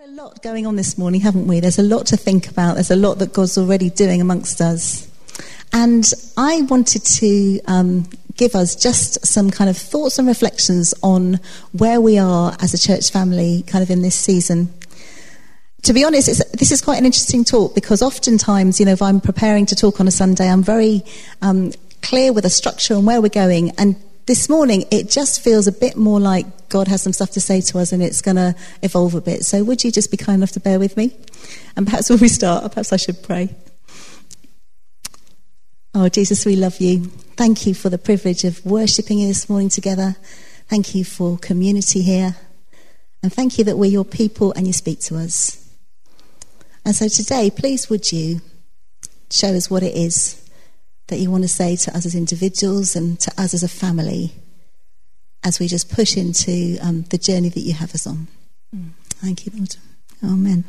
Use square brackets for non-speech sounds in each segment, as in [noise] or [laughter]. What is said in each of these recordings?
had a lot going on this morning, haven't we? There's a lot to think about. There's a lot that God's already doing amongst us. And I wanted to um, give us just some kind of thoughts and reflections on where we are as a church family kind of in this season. To be honest, this is quite an interesting talk because oftentimes, you know, if I'm preparing to talk on a Sunday, I'm very um, clear with a structure and where we're going. And this morning, it just feels a bit more like God has some stuff to say to us and it's going to evolve a bit. So, would you just be kind enough to bear with me? And perhaps when we start, perhaps I should pray. Oh, Jesus, we love you. Thank you for the privilege of worshipping you this morning together. Thank you for community here. And thank you that we're your people and you speak to us. And so today, please would you show us what it is that you want to say to us as individuals and to us as a family as we just push into um, the journey that you have us on. Mm. Thank you, Lord. Amen.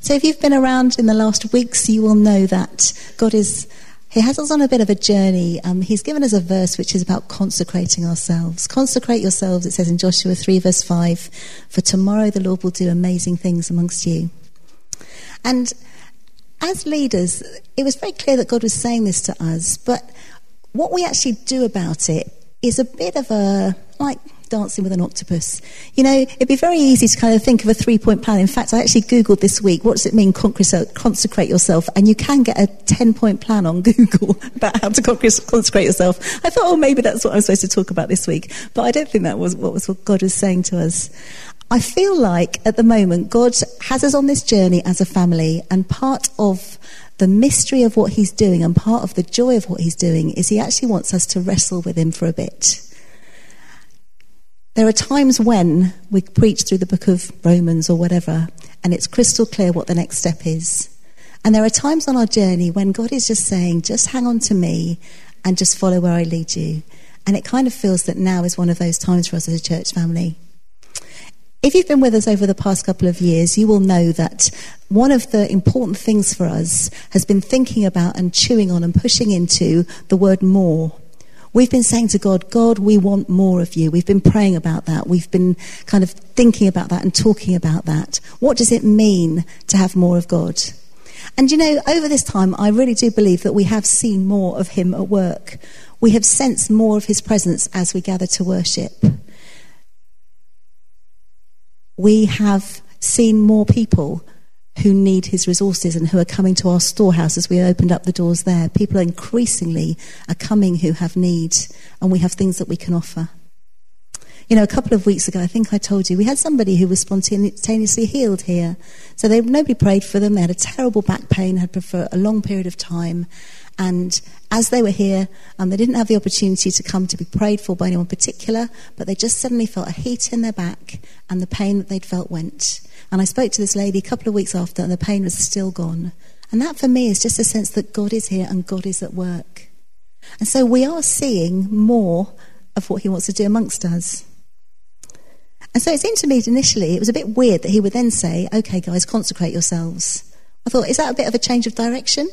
So, if you've been around in the last weeks, you will know that God is. He has us on a bit of a journey. Um, he's given us a verse which is about consecrating ourselves. Consecrate yourselves, it says in Joshua 3, verse 5, for tomorrow the Lord will do amazing things amongst you. And as leaders, it was very clear that God was saying this to us, but what we actually do about it is a bit of a like dancing with an octopus. You know, it'd be very easy to kind of think of a three point plan. In fact, I actually Googled this week, what does it mean, consecrate yourself? And you can get a 10 point plan on [laughs] Google about how to consecrate yourself. I thought, oh, maybe that's what I'm supposed to talk about this week. But I don't think that was what, was what God was saying to us. I feel like at the moment God has us on this journey as a family, and part of the mystery of what He's doing and part of the joy of what He's doing is He actually wants us to wrestle with Him for a bit. There are times when we preach through the book of Romans or whatever, and it's crystal clear what the next step is. And there are times on our journey when God is just saying, just hang on to me and just follow where I lead you. And it kind of feels that now is one of those times for us as a church family. If you've been with us over the past couple of years, you will know that one of the important things for us has been thinking about and chewing on and pushing into the word more. We've been saying to God, God, we want more of you. We've been praying about that. We've been kind of thinking about that and talking about that. What does it mean to have more of God? And you know, over this time, I really do believe that we have seen more of Him at work. We have sensed more of His presence as we gather to worship we have seen more people who need his resources and who are coming to our storehouse as we opened up the doors there. People are increasingly are coming who have need, and we have things that we can offer. You know, a couple of weeks ago, I think I told you, we had somebody who was spontaneously healed here. So they, nobody prayed for them. They had a terrible back pain, had for a long period of time. And as they were here, um, they didn't have the opportunity to come to be prayed for by anyone particular, but they just suddenly felt a heat in their back and the pain that they'd felt went. And I spoke to this lady a couple of weeks after, and the pain was still gone. And that for me is just a sense that God is here and God is at work. And so we are seeing more of what He wants to do amongst us. And so it seemed to me initially, it was a bit weird that He would then say, okay, guys, consecrate yourselves. I thought, is that a bit of a change of direction?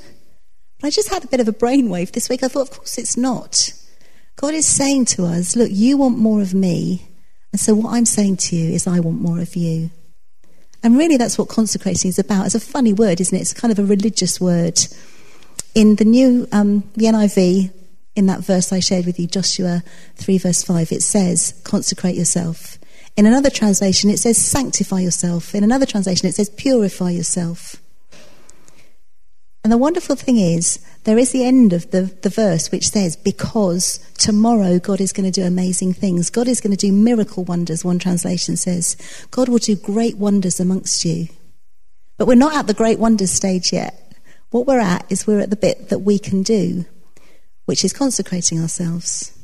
But I just had a bit of a brainwave this week. I thought, of course it's not. God is saying to us, look, you want more of me. And so what I'm saying to you is, I want more of you. And really, that's what consecrating is about. It's a funny word, isn't it? It's kind of a religious word. In the new, um, the NIV, in that verse I shared with you, Joshua 3, verse 5, it says, consecrate yourself. In another translation, it says, sanctify yourself. In another translation, it says, purify yourself. And the wonderful thing is, there is the end of the, the verse which says, Because tomorrow God is going to do amazing things. God is going to do miracle wonders, one translation says. God will do great wonders amongst you. But we're not at the great wonders stage yet. What we're at is we're at the bit that we can do, which is consecrating ourselves.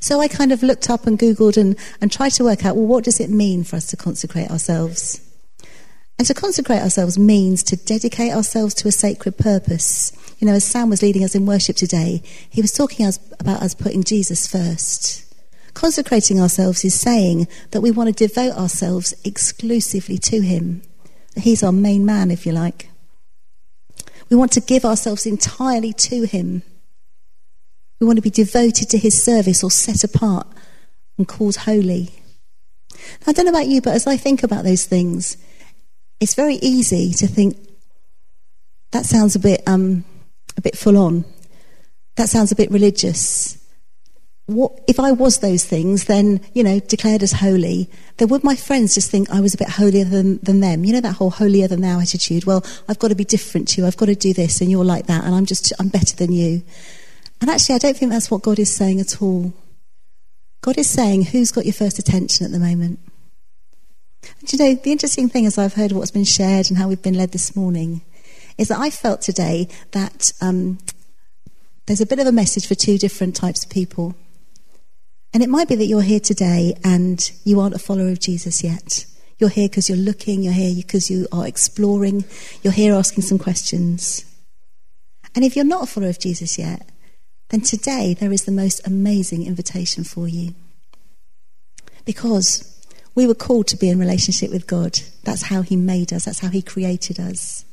So I kind of looked up and Googled and, and tried to work out, well, what does it mean for us to consecrate ourselves? And to consecrate ourselves means to dedicate ourselves to a sacred purpose. You know, as Sam was leading us in worship today, he was talking us about us putting Jesus first. Consecrating ourselves is saying that we want to devote ourselves exclusively to him. He's our main man, if you like. We want to give ourselves entirely to him. We want to be devoted to his service or set apart and called holy. Now, I don't know about you, but as I think about those things, it's very easy to think that sounds a bit um, a bit full on. That sounds a bit religious. What, if I was those things, then, you know, declared as holy, then would my friends just think I was a bit holier than, than them? You know, that whole holier than thou attitude. Well, I've got to be different to you. I've got to do this and you're like that and I'm just, I'm better than you. And actually, I don't think that's what God is saying at all. God is saying, who's got your first attention at the moment? And you know, the interesting thing as I've heard what's been shared and how we've been led this morning is that I felt today that um, there's a bit of a message for two different types of people. And it might be that you're here today and you aren't a follower of Jesus yet. You're here because you're looking, you're here because you are exploring, you're here asking some questions. And if you're not a follower of Jesus yet, then today there is the most amazing invitation for you. Because we were called to be in relationship with God. That's how He made us, that's how He created us.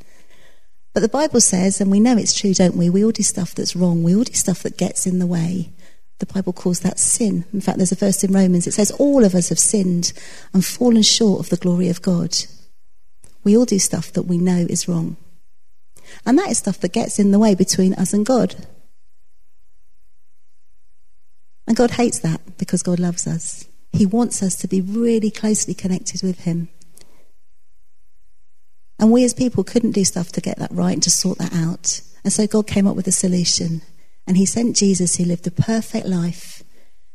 But the Bible says, and we know it's true, don't we? We all do stuff that's wrong. We all do stuff that gets in the way. The Bible calls that sin. In fact, there's a verse in Romans. It says, All of us have sinned and fallen short of the glory of God. We all do stuff that we know is wrong. And that is stuff that gets in the way between us and God. And God hates that because God loves us. He wants us to be really closely connected with Him. And we as people couldn't do stuff to get that right and to sort that out. And so God came up with a solution. And He sent Jesus who lived a perfect life.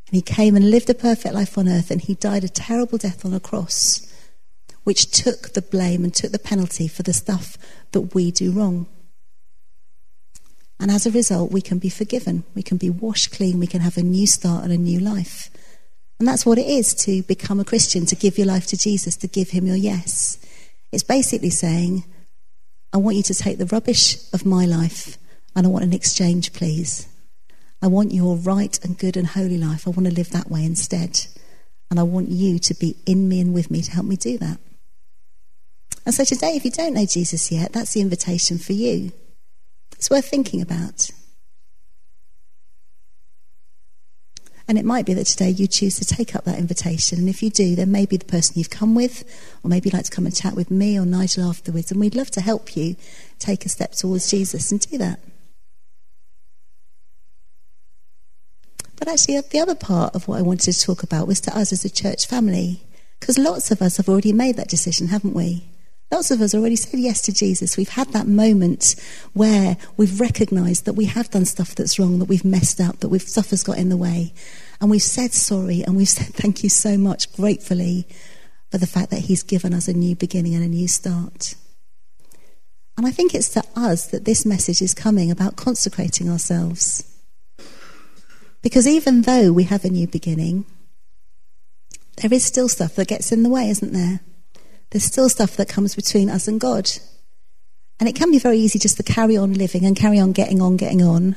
And He came and lived a perfect life on earth. And He died a terrible death on a cross, which took the blame and took the penalty for the stuff that we do wrong. And as a result, we can be forgiven. We can be washed clean. We can have a new start and a new life. And that's what it is to become a Christian, to give your life to Jesus, to give Him your yes. It's basically saying, I want you to take the rubbish of my life and I want an exchange, please. I want your right and good and holy life. I want to live that way instead. And I want you to be in me and with me to help me do that. And so today, if you don't know Jesus yet, that's the invitation for you. It's worth thinking about. And it might be that today you choose to take up that invitation. And if you do, then maybe the person you've come with, or maybe you'd like to come and chat with me or Nigel afterwards. And we'd love to help you take a step towards Jesus and do that. But actually, the other part of what I wanted to talk about was to us as a church family. Because lots of us have already made that decision, haven't we? Lots of us already said yes to Jesus. We've had that moment where we've recognized that we have done stuff that's wrong, that we've messed up, that we've, stuff has got in the way. And we've said sorry and we've [laughs] said thank you so much gratefully for the fact that He's given us a new beginning and a new start. And I think it's to us that this message is coming about consecrating ourselves. Because even though we have a new beginning, there is still stuff that gets in the way, isn't there? There's still stuff that comes between us and God. And it can be very easy just to carry on living and carry on getting on, getting on,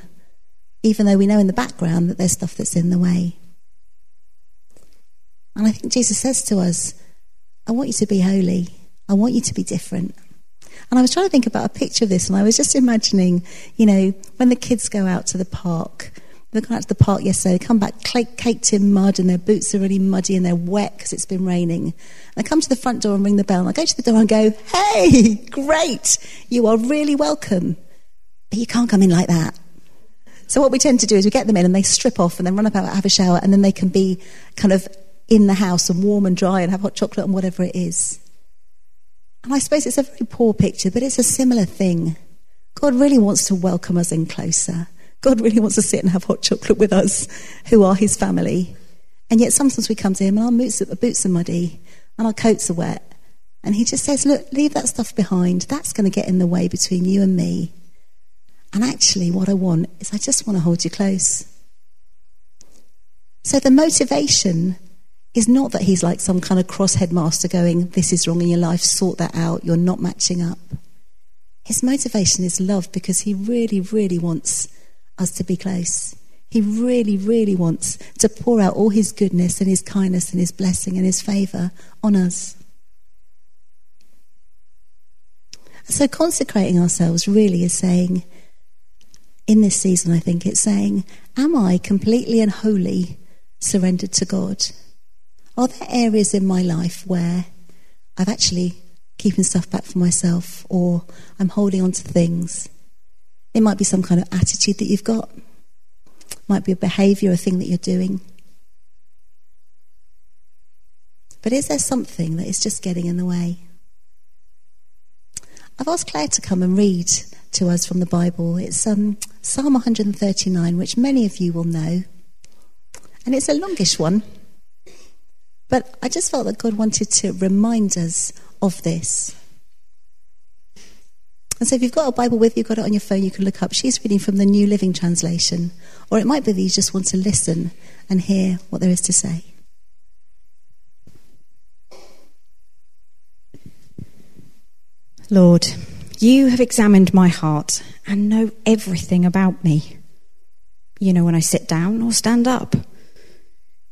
even though we know in the background that there's stuff that's in the way. And I think Jesus says to us, I want you to be holy. I want you to be different. And I was trying to think about a picture of this, and I was just imagining, you know, when the kids go out to the park They've gone out to the park yesterday. They come back caked in mud and their boots are really muddy and they're wet because it's been raining. They come to the front door and ring the bell. And I go to the door and go, Hey, [laughs] great. You are really welcome. But you can't come in like that. So what we tend to do is we get them in and they strip off and then run up out, have a shower and then they can be kind of in the house and warm and dry and have hot chocolate and whatever it is. And I suppose it's a very poor picture, but it's a similar thing. God really wants to welcome us in closer. God really wants to sit and have hot chocolate with us, who are his family. And yet sometimes we come to him and our boots, our boots are muddy and our coats are wet. And he just says, Look, leave that stuff behind. That's going to get in the way between you and me. And actually, what I want is I just want to hold you close. So the motivation is not that he's like some kind of cross headmaster going, This is wrong in your life, sort that out, you're not matching up. His motivation is love because he really, really wants us to be close. He really, really wants to pour out all his goodness and his kindness and his blessing and his favor on us. So, consecrating ourselves really is saying, in this season, I think it's saying, Am I completely and wholly surrendered to God? Are there areas in my life where I've actually keeping stuff back for myself, or I'm holding on to things. It might be some kind of attitude that you've got, it might be a behavior, a thing that you're doing. But is there something that is just getting in the way? I've asked Claire to come and read to us from the Bible. It's um, Psalm 139, which many of you will know. And it's a longish one. But I just felt that God wanted to remind us of this. And so if you've got a Bible with you, got it on your phone, you can look up. She's reading from the New Living Translation. Or it might be that you just want to listen and hear what there is to say. Lord, you have examined my heart and know everything about me. You know when I sit down or stand up.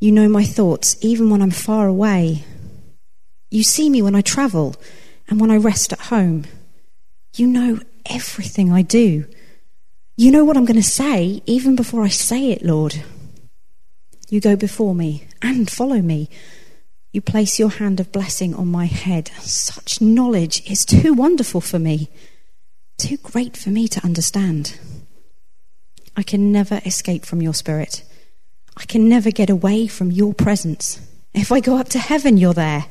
You know my thoughts even when I'm far away. You see me when I travel and when I rest at home. You know everything I do. You know what I'm going to say even before I say it, Lord. You go before me and follow me. You place your hand of blessing on my head. Such knowledge is too wonderful for me, too great for me to understand. I can never escape from your spirit. I can never get away from your presence. If I go up to heaven, you're there.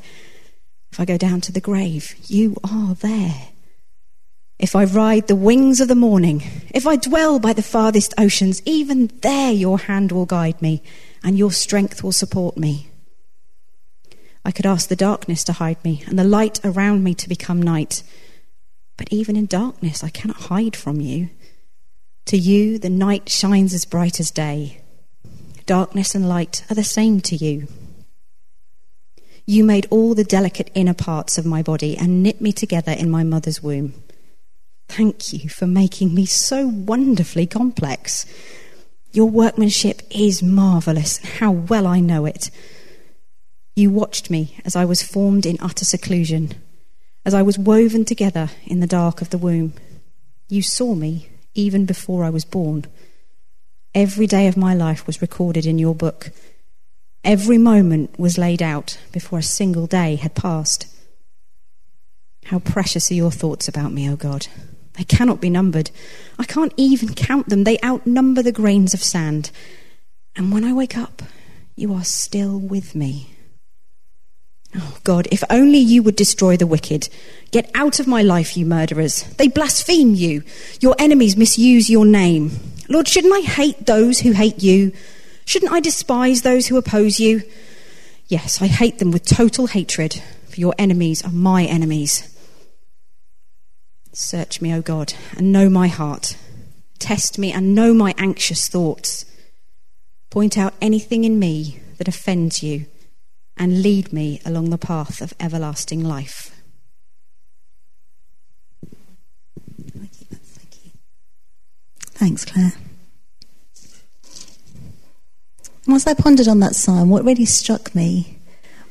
If I go down to the grave, you are there. If I ride the wings of the morning, if I dwell by the farthest oceans, even there your hand will guide me and your strength will support me. I could ask the darkness to hide me and the light around me to become night. But even in darkness, I cannot hide from you. To you, the night shines as bright as day. Darkness and light are the same to you. You made all the delicate inner parts of my body and knit me together in my mother's womb. Thank you for making me so wonderfully complex. Your workmanship is marvelous. How well I know it. You watched me as I was formed in utter seclusion, as I was woven together in the dark of the womb. You saw me even before I was born. Every day of my life was recorded in your book. Every moment was laid out before a single day had passed. How precious are your thoughts about me, O God. They cannot be numbered. I can't even count them. They outnumber the grains of sand. And when I wake up, you are still with me. Oh, God, if only you would destroy the wicked. Get out of my life, you murderers. They blaspheme you. Your enemies misuse your name. Lord, shouldn't I hate those who hate you? Shouldn't I despise those who oppose you? Yes, I hate them with total hatred, for your enemies are my enemies. Search me, O God, and know my heart. Test me and know my anxious thoughts. Point out anything in me that offends you and lead me along the path of everlasting life. Thanks, Claire. As I pondered on that psalm, what really struck me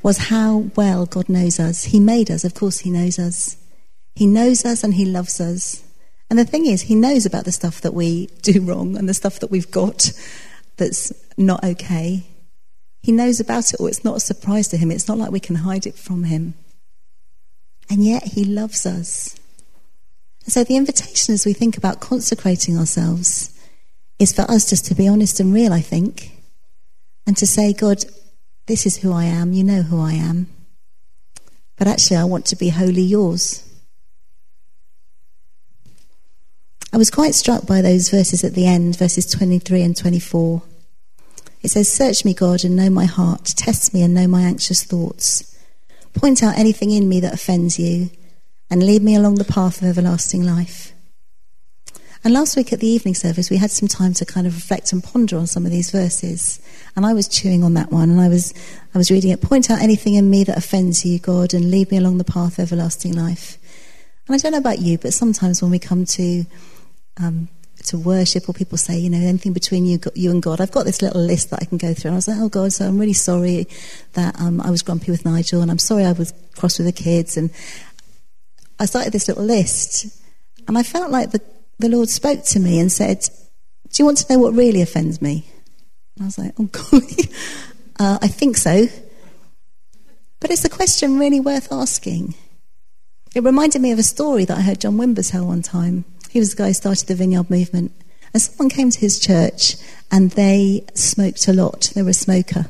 was how well God knows us. He made us, of course, He knows us. He knows us and He loves us. And the thing is, He knows about the stuff that we do wrong and the stuff that we've got that's not okay. He knows about it all. It's not a surprise to him. It's not like we can hide it from him. And yet he loves us. And so the invitation as we think about consecrating ourselves is for us just to be honest and real, I think, and to say, God, this is who I am. You know who I am. But actually, I want to be wholly yours. I was quite struck by those verses at the end, verses 23 and 24. It says, Search me, God, and know my heart. Test me and know my anxious thoughts. Point out anything in me that offends you, and lead me along the path of everlasting life. And last week at the evening service, we had some time to kind of reflect and ponder on some of these verses. And I was chewing on that one, and I was, I was reading it. Point out anything in me that offends you, God, and lead me along the path of everlasting life. And I don't know about you, but sometimes when we come to um, to worship, or people say, you know, anything between you, you and God. I've got this little list that I can go through. And I was like, oh God, so I'm really sorry that um, I was grumpy with Nigel, and I'm sorry I was cross with the kids. And I started this little list, and I felt like the, the Lord spoke to me and said, Do you want to know what really offends me? And I was like, Oh [laughs] God, uh, I think so. But it's a question really worth asking. It reminded me of a story that I heard John Wimber tell one time. He was the guy who started the Vineyard movement. And someone came to his church and they smoked a lot. They were a smoker.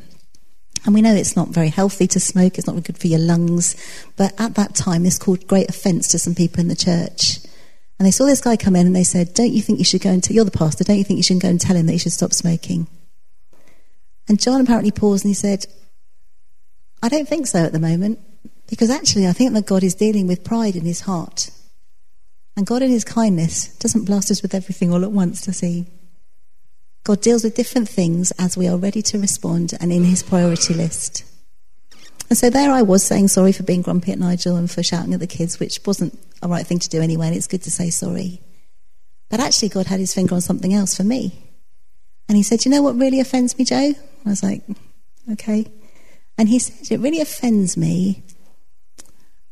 And we know it's not very healthy to smoke, it's not good for your lungs. But at that time, this caused great offence to some people in the church. And they saw this guy come in and they said, Don't you think you should go and tell, you're the pastor, don't you think you should go and tell him that he should stop smoking? And John apparently paused and he said, I don't think so at the moment, because actually I think that God is dealing with pride in his heart. And God, in his kindness, doesn't blast us with everything all at once, does he? God deals with different things as we are ready to respond and in his priority list. And so there I was saying sorry for being grumpy at Nigel and for shouting at the kids, which wasn't a right thing to do anyway, and it's good to say sorry. But actually, God had his finger on something else for me. And he said, You know what really offends me, Jo? I was like, Okay. And he said, It really offends me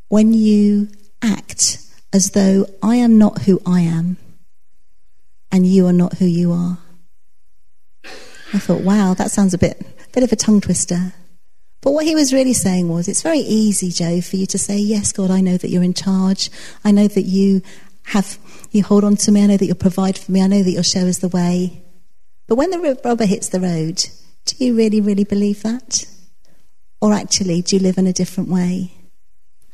when you act as though I am not who I am and you are not who you are. I thought, wow, that sounds a bit, bit of a tongue twister. But what he was really saying was, it's very easy, Jo, for you to say, yes, God, I know that you're in charge. I know that you have, you hold on to me. I know that you'll provide for me. I know that you'll show us the way. But when the rubber hits the road, do you really, really believe that? Or actually, do you live in a different way?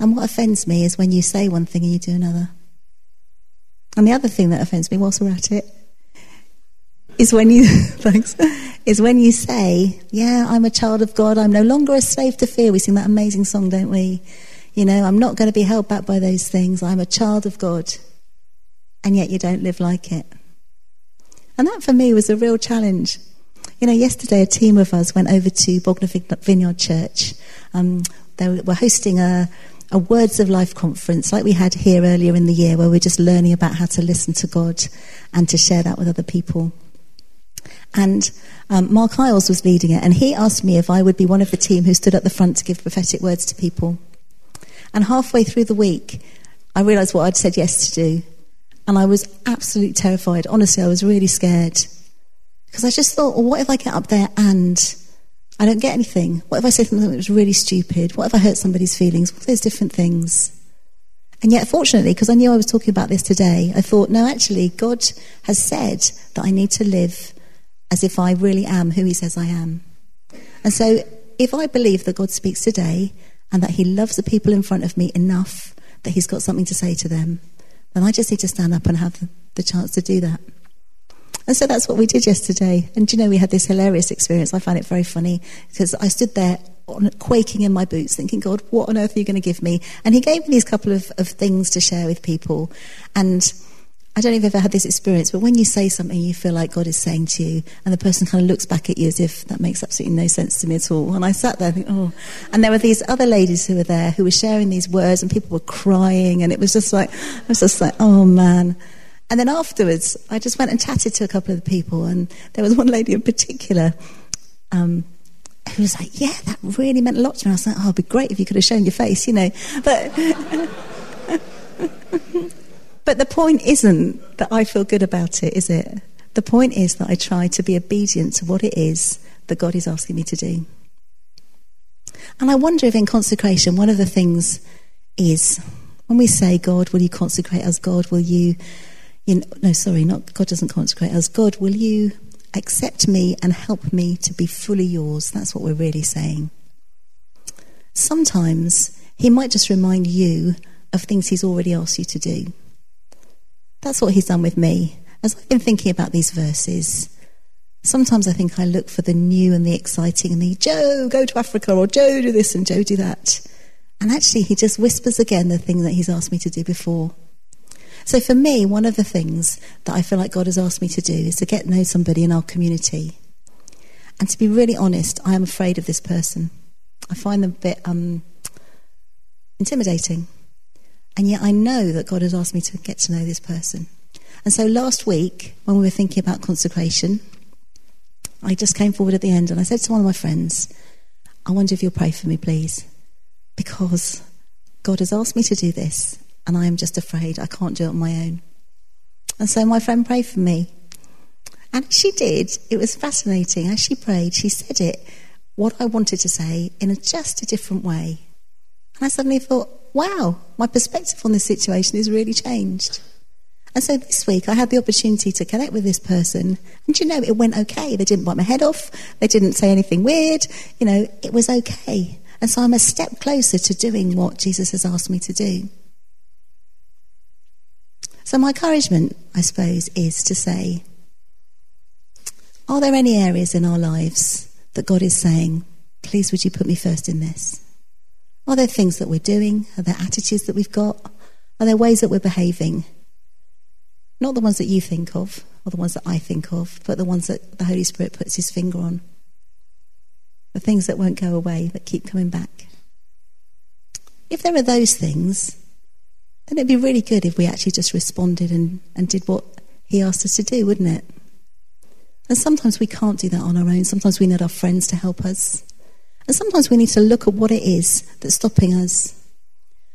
And what offends me is when you say one thing and you do another. And the other thing that offends me, whilst we're at it, is when you [laughs] thanks is when you say, "Yeah, I'm a child of God. I'm no longer a slave to fear." We sing that amazing song, don't we? You know, I'm not going to be held back by those things. I'm a child of God, and yet you don't live like it. And that for me was a real challenge. You know, yesterday a team of us went over to Bognor Vineyard Church. Um, they were hosting a a Words of Life conference like we had here earlier in the year, where we're just learning about how to listen to God and to share that with other people. And um, Mark Isles was leading it, and he asked me if I would be one of the team who stood at the front to give prophetic words to people. And halfway through the week, I realised what I'd said yes to do. And I was absolutely terrified. Honestly, I was really scared. Because I just thought, well, what if I get up there and I don't get anything? What if I say something that was really stupid? What if I hurt somebody's feelings? All those different things. And yet, fortunately, because I knew I was talking about this today, I thought, no, actually, God has said that I need to live as if I really am who He says I am. And so, if I believe that God speaks today and that He loves the people in front of me enough that He's got something to say to them, then I just need to stand up and have the chance to do that. And so that's what we did yesterday. And you know, we had this hilarious experience. I found it very funny because I stood there quaking in my boots, thinking, God, what on earth are you going to give me? And He gave me these couple of, of things to share with people. And I don't know if you've ever had this experience, but when you say something you feel like God is saying to you, and the person kind of looks back at you as if that makes absolutely no sense to me at all. And I sat there thinking, oh. And there were these other ladies who were there who were sharing these words, and people were crying, and it was just like, I was just like, oh man. And then afterwards, I just went and chatted to a couple of the people, and there was [laughs] one lady in particular um, who was like, "Yeah, that really meant a lot to me." I was like, "Oh, it'd be great if you could have shown your face," you know. But [laughs] but the point isn't that I feel good about it, is it? The point is that I try to be obedient to what it is that God is asking me to do. And I wonder if in consecration, one of the things is when we say, God, will you consecrate us? God, will you in, no, sorry, not God doesn't consecrate us. God, will you accept me and help me to be fully yours? That's what we're really saying. Sometimes He might just remind you of things He's already asked you to do. That's what He's done with me. As I've been thinking about these verses, sometimes I think I look for the new and the exciting and the Jo, go to Africa, or Jo, do this and Jo, do that. And actually, He just whispers again the thing that He's asked me to do before. So for me, one of the things that I feel like God has asked me to do is to get to know somebody in our community. And to be really honest, I am afraid of this person. I find them a bit um, intimidating. And yet I know that God has asked me to get to know this person. And so last week, when we were thinking about consecration, I just came forward at the end and I said to one of my friends, I wonder if you'll pray for me, please. Because God has asked me to do this and I am just afraid I can't do it on my own. And so my friend prayed for me. And she did. It was fascinating. As she prayed, she said it, what I wanted to say, in a, just a different way. And I suddenly thought, wow, my perspective on this situation is really changed. And so this week I had the opportunity to connect with this person, and you know, it went okay. They didn't bite my head off, they didn't say anything weird, you know, it was okay. And so I'm a step closer to doing what Jesus has asked me to do. So, my encouragement, I suppose, is to say, are there any areas in our lives that God is saying, please would you put me first in this? Are there things that we're doing? Are there attitudes that we've got? Are there ways that we're behaving? Not the ones that you think of, or the ones that I think of, but the ones that the Holy Spirit puts his finger on. The things that won't go away, that keep coming back. If there are those things, then it'd be really good if we actually just responded and, and did what he asked us to do, wouldn't it? And sometimes we can't do that on our own. Sometimes we need our friends to help us. And sometimes we need to look at what it is that's stopping us.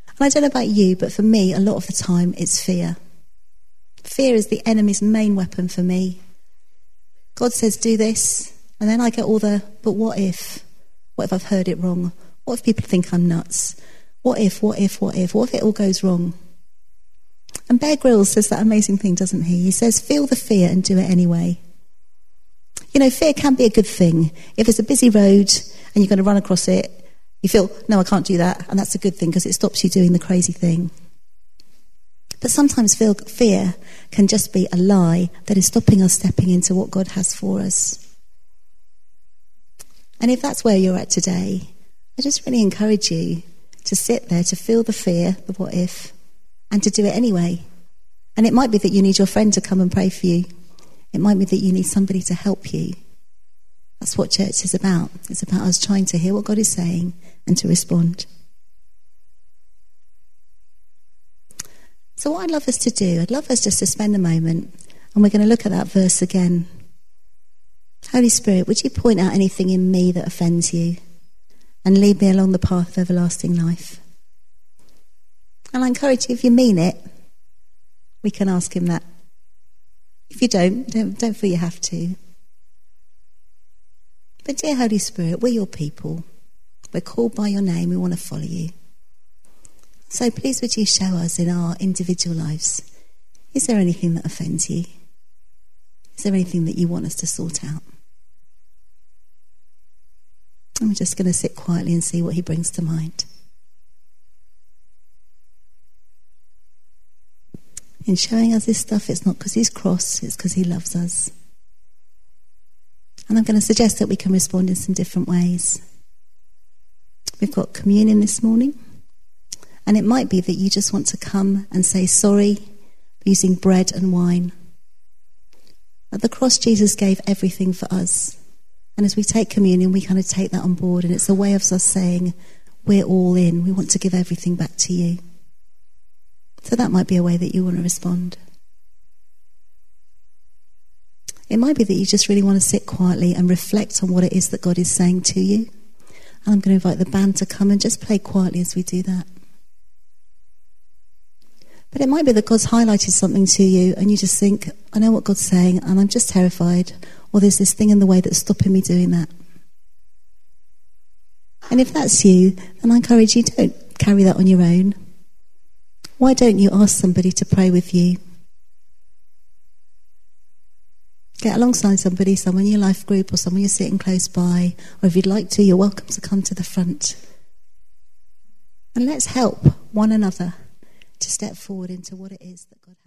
And I don't know about you, but for me, a lot of the time, it's fear. Fear is the enemy's main weapon for me. God says, do this. And then I get all the, but what if? What if I've heard it wrong? What if people think I'm nuts? What if, what if, what if? What if it all goes wrong? And Bear Grylls says that amazing thing, doesn't he? He says, feel the fear and do it anyway. You know, fear can be a good thing. If it's a busy road and you're going to run across it, you feel, no, I can't do that. And that's a good thing because it stops you doing the crazy thing. But sometimes fear can just be a lie that is stopping us stepping into what God has for us. And if that's where you're at today, I just really encourage you to sit there, to feel the fear, the what if, and to do it anyway. And it might be that you need your friend to come and pray for you. It might be that you need somebody to help you. That's what church is about. It's about us trying to hear what God is saying and to respond. So, what I'd love us to do, I'd love us just to spend a moment and we're going to look at that verse again. Holy Spirit, would you point out anything in me that offends you and lead me along the path of everlasting life? And I encourage you, if you mean it, we can ask Him that. If you don't, don't, don't feel you have to. But, dear Holy Spirit, we're your people. We're called by your name. We want to follow you. So, please, would you show us in our individual lives is there anything that offends you? Is there anything that you want us to sort out? And we're just going to sit quietly and see what he brings to mind. In showing us this stuff, it's not because he's cross, it's because he loves us. And I'm going to suggest that we can respond in some different ways. We've got communion this morning, and it might be that you just want to come and say sorry using bread and wine. At the cross, Jesus gave everything for us. And as we take communion, we kind of take that on board, and it's a way of us saying, We're all in. We want to give everything back to you. So that might be a way that you want to respond. It might be that you just really want to sit quietly and reflect on what it is that God is saying to you. And I'm going to invite the band to come and just play quietly as we do that. But it might be that God's highlighted something to you and you just think, I know what God's saying and I'm just terrified or there's this thing in the way that's stopping me doing that. And if that's you, then I encourage you don't carry that on your own. Why don't you ask somebody to pray with you? Get alongside somebody, someone in your life group or someone you're sitting close by, or if you'd like to, you're welcome to come to the front. And let's help one another to step forward into what it is that God has.